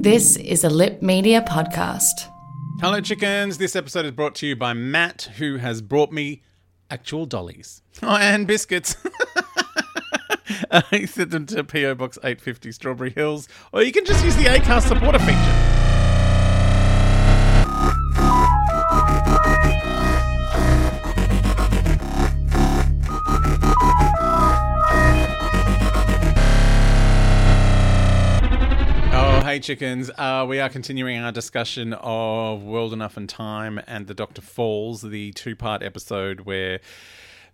This is a Lip Media podcast. Hello, chickens. This episode is brought to you by Matt, who has brought me actual dollies. Oh, and biscuits. uh, he sent them to PO Box 850 Strawberry Hills, or you can just use the Acast supporter feature. Chickens. Uh, we are continuing our discussion of World Enough and Time and the Doctor Falls, the two part episode where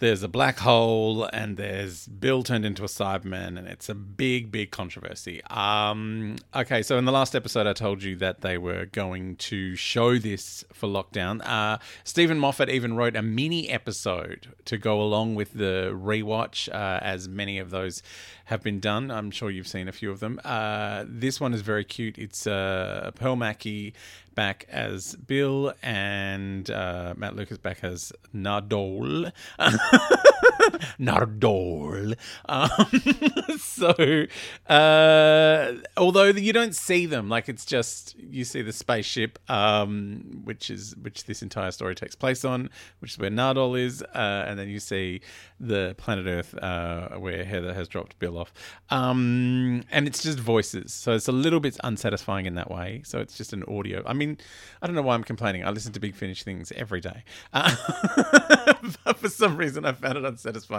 there's a black hole and there's Bill turned into a Cyberman, and it's a big, big controversy. Um, okay, so in the last episode, I told you that they were going to show this for lockdown. Uh, Steven Moffat even wrote a mini episode to go along with the rewatch, uh, as many of those have been done. I'm sure you've seen a few of them. Uh, this one is very cute. It's uh, Pearl Mackie back as Bill and uh, Matt Lucas back as Nardole. Nardole. Um, so, uh, although you don't see them, like it's just you see the spaceship, um, which is which this entire story takes place on, which is where Nardole is, uh, and then you see the planet Earth uh, where Heather has dropped Bill off, um, and it's just voices, so it's a little bit unsatisfying in that way. So it's just an audio. I mean, I don't know why I'm complaining. I listen to Big Finish things every day, uh, but for some reason I found it unsatisfying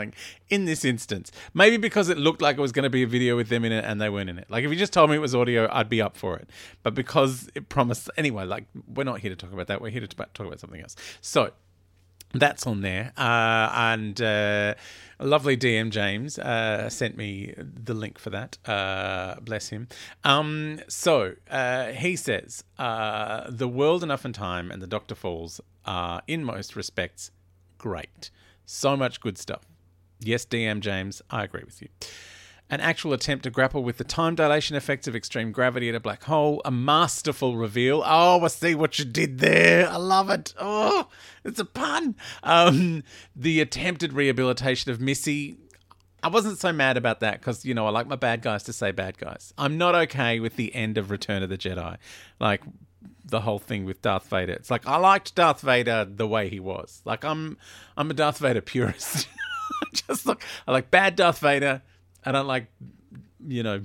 in this instance. Maybe because it looked like it was going to be a video with them in it and they weren't in it. Like if you just told me it was audio, I'd be up for it. But because it promised anyway, like we're not here to talk about that. We're here to talk about something else. So that's on there. Uh, and uh, lovely DM James uh, sent me the link for that. Uh, bless him. Um, so uh, he says uh, The World Enough in Time and The Doctor Falls are, in most respects, great. So much good stuff. Yes, DM James, I agree with you an actual attempt to grapple with the time dilation effects of extreme gravity at a black hole, a masterful reveal. Oh, I see what you did there. I love it. Oh, it's a pun. Um, the attempted rehabilitation of Missy. I wasn't so mad about that because, you know, I like my bad guys to say bad guys. I'm not okay with the end of Return of the Jedi. Like, the whole thing with Darth Vader. It's like I liked Darth Vader the way he was. Like I'm I'm a Darth Vader purist. Just look I like bad Darth Vader, I don't like, you know,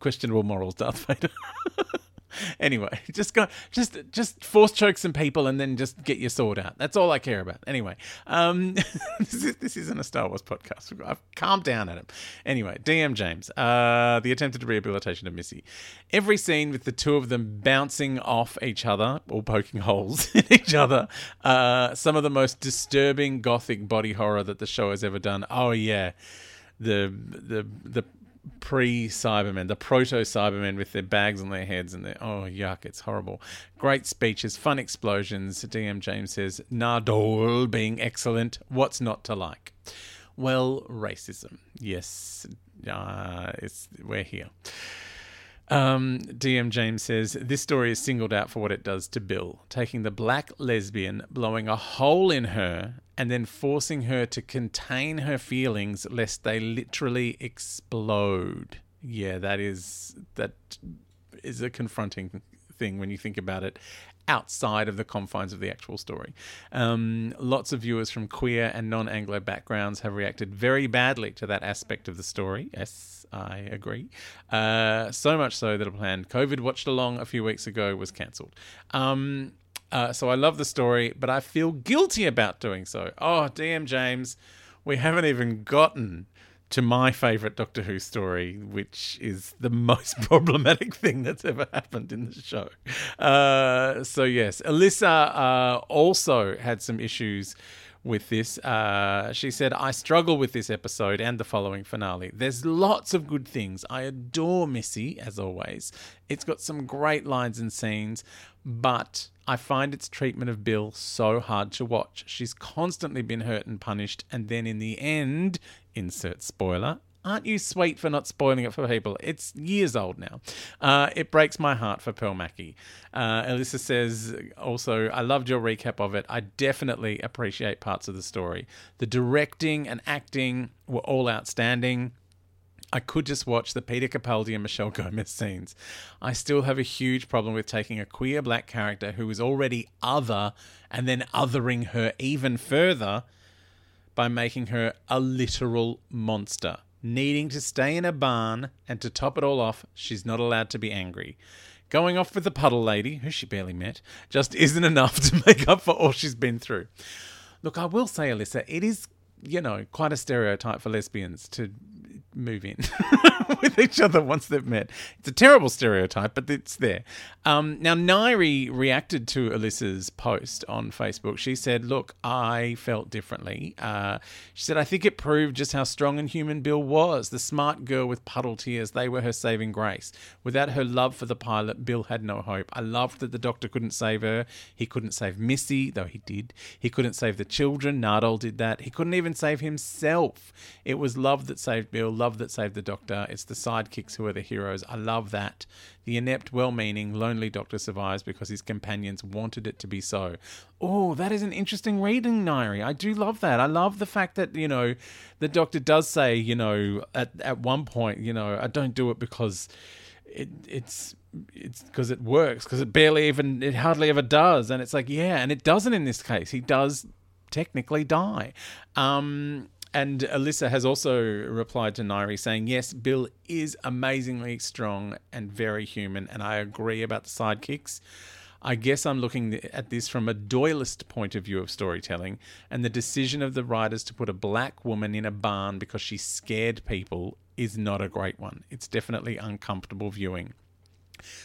questionable morals, Darth Vader. anyway, just go, just just force choke some people and then just get your sword out. That's all I care about. Anyway, um, this, is, this isn't a Star Wars podcast. I've calmed down at him. Anyway, DM James, uh, the attempted rehabilitation of Missy. Every scene with the two of them bouncing off each other or poking holes in each other. Uh, some of the most disturbing gothic body horror that the show has ever done. Oh yeah, the the the pre Cybermen, the proto Cybermen with their bags on their heads and their oh yuck, it's horrible. Great speeches, fun explosions. DM James says Nardole being excellent. What's not to like? Well, racism. Yes, uh, it's we're here. Um, DM James says this story is singled out for what it does to Bill, taking the black lesbian, blowing a hole in her, and then forcing her to contain her feelings lest they literally explode. Yeah, that is that is a confronting thing when you think about it outside of the confines of the actual story. Um, lots of viewers from queer and non Anglo backgrounds have reacted very badly to that aspect of the story. Yes, I agree. Uh, so much so that a planned COVID watched along a few weeks ago was cancelled. Um, uh, so I love the story, but I feel guilty about doing so. Oh, DM James, we haven't even gotten to my favorite Doctor Who story, which is the most problematic thing that's ever happened in the show. Uh, so, yes, Alyssa uh, also had some issues with this. Uh, she said, I struggle with this episode and the following finale. There's lots of good things. I adore Missy, as always. It's got some great lines and scenes, but I find its treatment of Bill so hard to watch. She's constantly been hurt and punished, and then in the end, insert spoiler, Aren't you sweet for not spoiling it for people? It's years old now. Uh, it breaks my heart for Pearl Mackie. Uh, Alyssa says also, I loved your recap of it. I definitely appreciate parts of the story. The directing and acting were all outstanding. I could just watch the Peter Capaldi and Michelle Gomez scenes. I still have a huge problem with taking a queer black character who is already other and then othering her even further by making her a literal monster needing to stay in a barn, and to top it all off, she's not allowed to be angry. Going off with the puddle lady, who she barely met, just isn't enough to make up for all she's been through. Look, I will say, Alyssa, it is, you know, quite a stereotype for lesbians to move in with each other once they've met. It's a terrible stereotype, but it's there. Um, now, Nairi reacted to Alyssa's post on Facebook. She said, Look, I felt differently. Uh, she said, I think it proved just how strong and human Bill was. The smart girl with puddle tears, they were her saving grace. Without her love for the pilot, Bill had no hope. I loved that the doctor couldn't save her. He couldn't save Missy, though he did. He couldn't save the children. Nardole did that. He couldn't even save himself. It was love that saved Bill, love that saved the doctor. It's the sidekicks who are the heroes. I love that. The inept, well meaning, lonely doctor survives because his companions wanted it to be so. Oh, that is an interesting reading, Nairi. I do love that. I love the fact that, you know, the doctor does say, you know, at, at one point, you know, I don't do it because it, it's it's because it works because it barely even it hardly ever does and it's like yeah and it doesn't in this case he does technically die um and Alyssa has also replied to Nairi saying, Yes, Bill is amazingly strong and very human, and I agree about the sidekicks. I guess I'm looking at this from a Doyleist point of view of storytelling, and the decision of the writers to put a black woman in a barn because she scared people is not a great one. It's definitely uncomfortable viewing.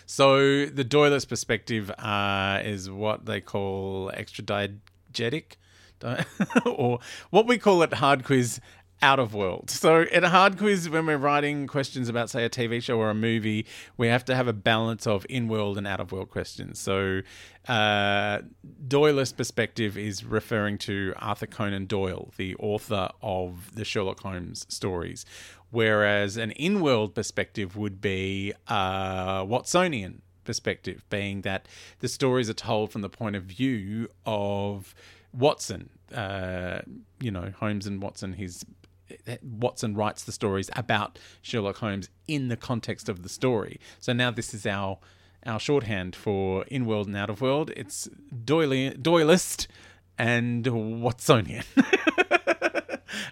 So, the Doyleist perspective uh, is what they call extra extradiegetic or what we call it hard quiz out of world. So at a hard quiz, when we're writing questions about, say, a TV show or a movie, we have to have a balance of in world and out of world questions. So uh, Doyle's perspective is referring to Arthur Conan Doyle, the author of the Sherlock Holmes stories, whereas an in world perspective would be uh, Watsonian perspective, being that the stories are told from the point of view of Watson, uh, you know, Holmes and Watson, his Watson writes the stories about Sherlock Holmes in the context of the story. So now this is our our shorthand for in world and out of world. It's Doyle, Doyleist and Watsonian.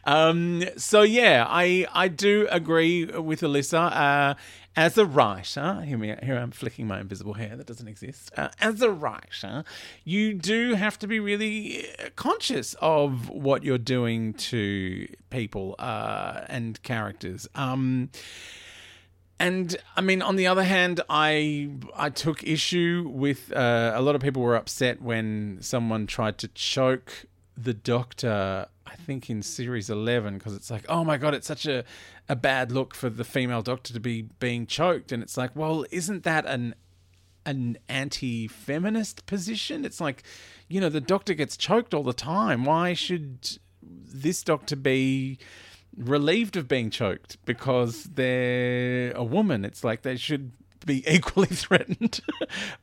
um, so yeah, I I do agree with Alyssa. Uh, as a writer, here, me, here I'm flicking my invisible hair that doesn't exist. Uh, as a writer, you do have to be really uh, conscious of what you're doing to people uh, and characters. Um, and I mean, on the other hand, I I took issue with uh, a lot of people were upset when someone tried to choke the Doctor. I think in series eleven because it's like, oh my god, it's such a a bad look for the female Doctor to be being choked, and it's like, well, isn't that an an anti-feminist position? It's like, you know, the Doctor gets choked all the time. Why should this Doctor be? relieved of being choked because they're a woman. It's like they should be equally threatened.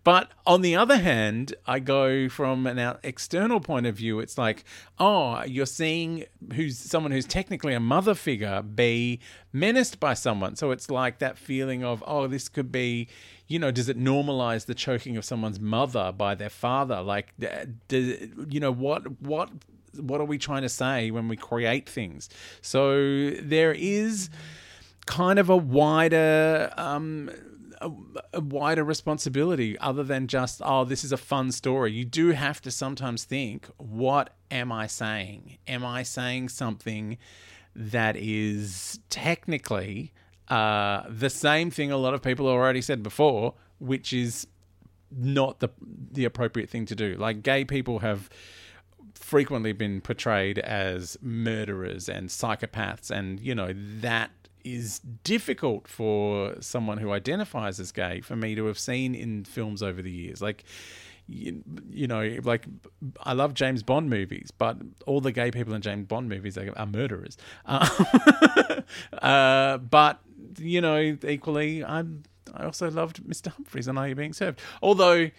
but on the other hand, I go from an external point of view. It's like, oh, you're seeing who's someone who's technically a mother figure be menaced by someone. So it's like that feeling of, oh, this could be, you know, does it normalize the choking of someone's mother by their father? Like, you know, what what what are we trying to say when we create things? So there is kind of a wider um, a, a, wider responsibility other than just oh this is a fun story. You do have to sometimes think what am i saying? Am i saying something that is technically uh, the same thing a lot of people already said before which is not the the appropriate thing to do. Like gay people have frequently been portrayed as murderers and psychopaths, and you know that is difficult for someone who identifies as gay for me to have seen in films over the years. Like, you, you know, like I love James Bond movies, but all the gay people in James Bond movies are, are murderers. Uh, uh, but you know, equally, I'm, I also loved Mr. Humphries and Are You Being Served? Although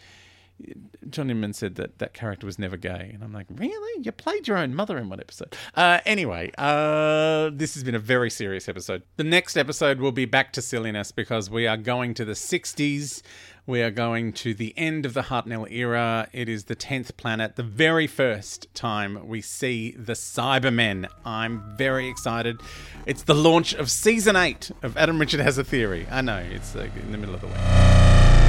John Inman said that that character was never gay, and I'm like, really? You played your own mother in one episode? Uh, anyway, uh, this has been a very serious episode. The next episode will be back to silliness because we are going to the 60s. We are going to the end of the Hartnell era. It is the 10th planet, the very first time we see the Cybermen. I'm very excited. It's the launch of season 8 of Adam Richard Has a Theory. I know, it's uh, in the middle of the week.